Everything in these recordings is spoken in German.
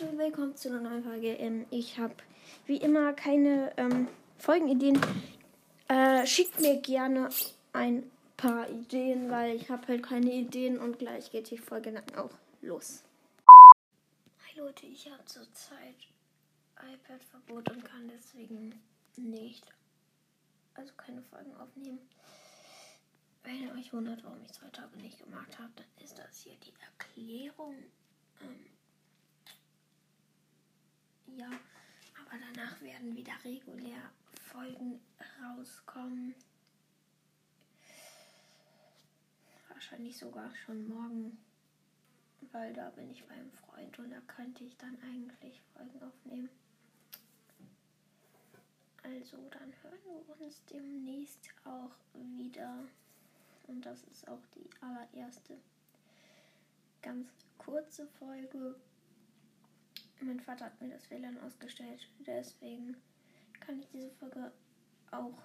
Leute, willkommen zu einer neuen Folge. Ähm, ich habe wie immer keine ähm, Folgenideen. Äh, schickt mir gerne ein paar Ideen, weil ich habe halt keine Ideen und gleich geht die Folge dann auch los. Hi Leute, ich habe zurzeit iPad-Verbot und kann deswegen nicht, also keine Folgen aufnehmen. Wenn ihr euch wundert, warum ich zwei Tage nicht gemacht habe, dann ist das hier die Erklärung. Ähm, ja, aber danach werden wieder regulär Folgen rauskommen. Wahrscheinlich sogar schon morgen, weil da bin ich beim Freund und da könnte ich dann eigentlich Folgen aufnehmen. Also, dann hören wir uns demnächst auch wieder. Und das ist auch die allererste ganz kurze Folge. Mein Vater hat mir das WLAN ausgestellt, deswegen kann ich diese Folge auch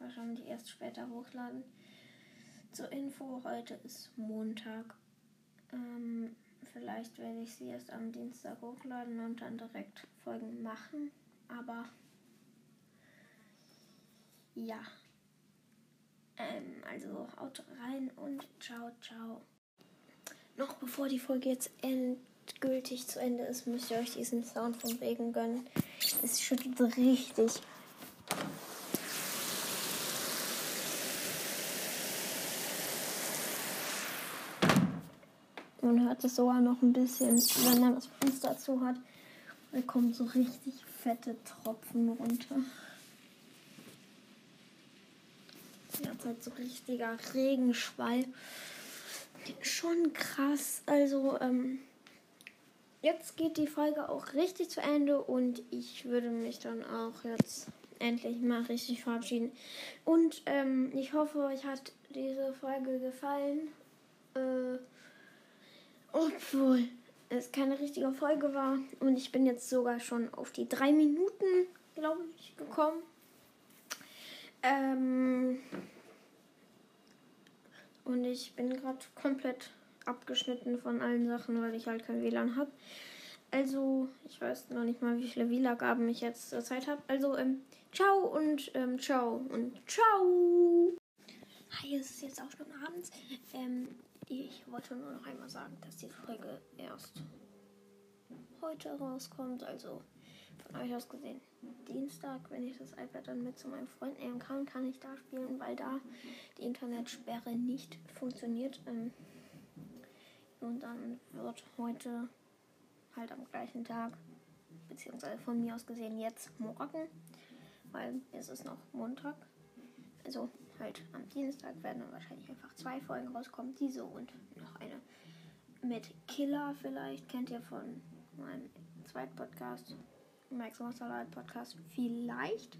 wahrscheinlich erst später hochladen. Zur Info, heute ist Montag. Ähm, vielleicht werde ich sie erst am Dienstag hochladen und dann direkt Folgen machen. Aber ja. Ähm, also haut rein und ciao, ciao. Noch bevor die Folge jetzt endgültig zu Ende ist, müsst ihr euch diesen Sound vom Regen gönnen. Es schüttelt richtig. Man hört es sogar noch ein bisschen, wenn man das Fenster zu hat. Da kommen so richtig fette Tropfen runter. Jetzt halt so richtiger Regenschwall. Schon krass. Also, ähm, jetzt geht die Folge auch richtig zu Ende und ich würde mich dann auch jetzt endlich mal richtig verabschieden. Und ähm, ich hoffe, euch hat diese Folge gefallen. Äh, obwohl es keine richtige Folge war. Und ich bin jetzt sogar schon auf die drei Minuten, glaube ich, gekommen. Ähm, und ich bin gerade komplett abgeschnitten von allen Sachen, weil ich halt kein WLAN habe. Also, ich weiß noch nicht mal, wie viele WLAN-Gaben ich jetzt zur Zeit habe. Also, ähm, ciao und ähm, ciao und ciao. Hi, es ist jetzt auch schon abends. Ähm, ich wollte nur noch einmal sagen, dass die Folge erst heute rauskommt. Also, von euch aus gesehen Dienstag, wenn ich das iPad dann mit zu meinem Freund nehmen kann, kann ich da spielen, weil da die Internetsperre nicht funktioniert. Ähm, und dann wird heute halt am gleichen Tag, beziehungsweise von mir aus gesehen jetzt morgen, weil es ist noch Montag. Also halt am Dienstag werden dann wahrscheinlich einfach zwei Folgen rauskommen, diese und noch eine mit Killer vielleicht, kennt ihr von meinem zweiten Podcast. Max Salat Podcast vielleicht.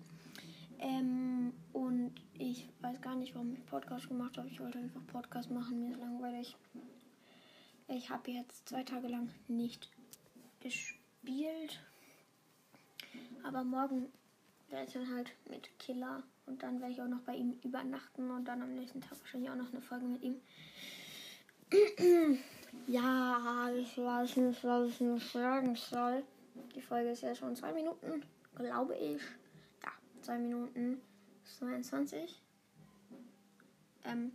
Ähm, und ich weiß gar nicht, warum ich Podcast gemacht habe. Ich wollte einfach Podcast machen, mir ist langweilig. Ich habe jetzt zwei Tage lang nicht gespielt. Aber morgen werde ich dann halt mit Killer und dann werde ich auch noch bei ihm übernachten und dann am nächsten Tag wahrscheinlich auch noch eine Folge mit ihm. ja, ich weiß nicht, was ich noch sagen soll. Die Folge ist ja schon zwei Minuten, glaube ich. Ja, zwei Minuten 22. Ähm,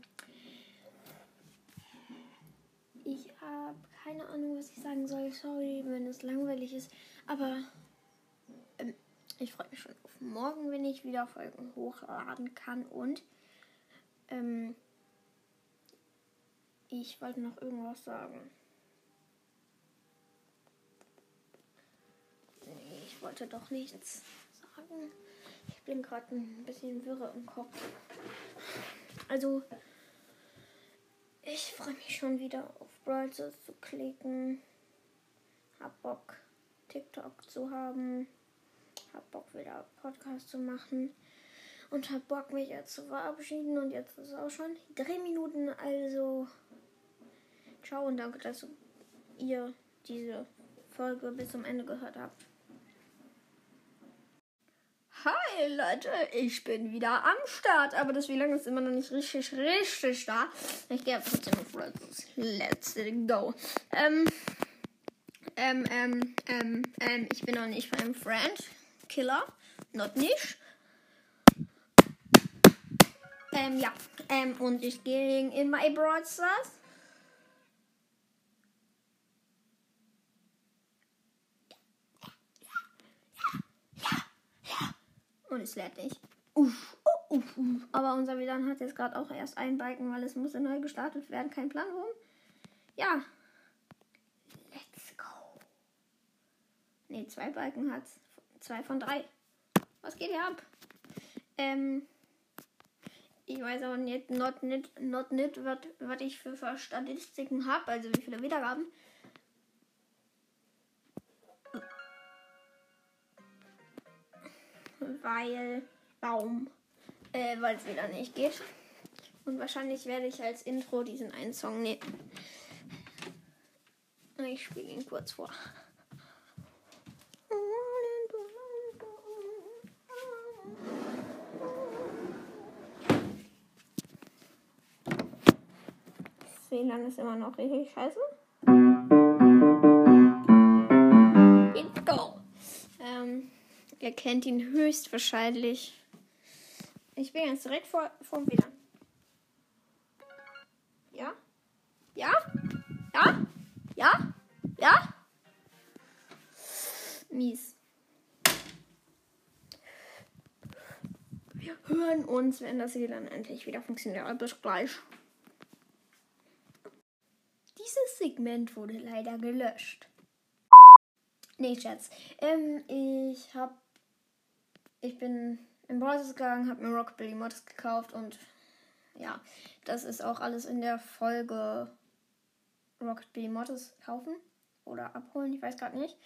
ich habe keine Ahnung, was ich sagen soll. Sorry, wenn es langweilig ist. Aber ähm, ich freue mich schon auf morgen, wenn ich wieder Folgen hochladen kann. Und ähm, ich wollte noch irgendwas sagen. ich wollte doch nichts sagen. Ich bin gerade ein bisschen wirre im Kopf. Also, ich freue mich schon wieder auf Browser zu klicken. Hab Bock, TikTok zu haben. Hab Bock, wieder Podcast zu machen. Und hab Bock, mich jetzt zu verabschieden. Und jetzt ist es auch schon drei Minuten. Also, ciao und danke, dass ihr diese Folge bis zum Ende gehört habt. Hi Leute, ich bin wieder am Start, aber das WLAN ist immer noch nicht richtig, richtig da. Ich gehe trotzdem auf das letzte Go. Ähm, Ähm, ähm, ähm, ähm, ich bin noch nicht einem Friend. Killer. Not nicht. Ähm, ja. Ähm, und ich gehe in My Brawl es lädt nicht. Uff, uff, uff. Aber unser WLAN hat jetzt gerade auch erst einen Balken, weil es musste neu gestartet werden. Kein Plan warum. Ja. Let's go. Ne, zwei Balken hat Zwei von drei. Was geht hier ab? Ähm. Ich weiß auch nicht, not nicht, not nicht, was ich für Statistiken habe, also wie viele Wiedergaben. Weil, warum? Äh, weil es wieder nicht geht. Und wahrscheinlich werde ich als Intro diesen einen Song nehmen. Ich spiele ihn kurz vor. WLAN ist immer noch richtig scheiße. Kennt ihn höchstwahrscheinlich. Ich bin jetzt direkt vor, vor WLAN. Ja? Ja? Ja? Ja? Ja? Mies. Wir hören uns, wenn das WLAN endlich wieder funktioniert. Bis gleich. Dieses Segment wurde leider gelöscht. Nee, Schatz. Ähm, ich hab. Ich bin in Browser gegangen, hab mir Rockabilly Mods gekauft und ja, das ist auch alles in der Folge Rockabilly Mods kaufen oder abholen, ich weiß gerade nicht.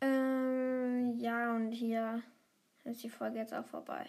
Ähm, ja, und hier ist die Folge jetzt auch vorbei.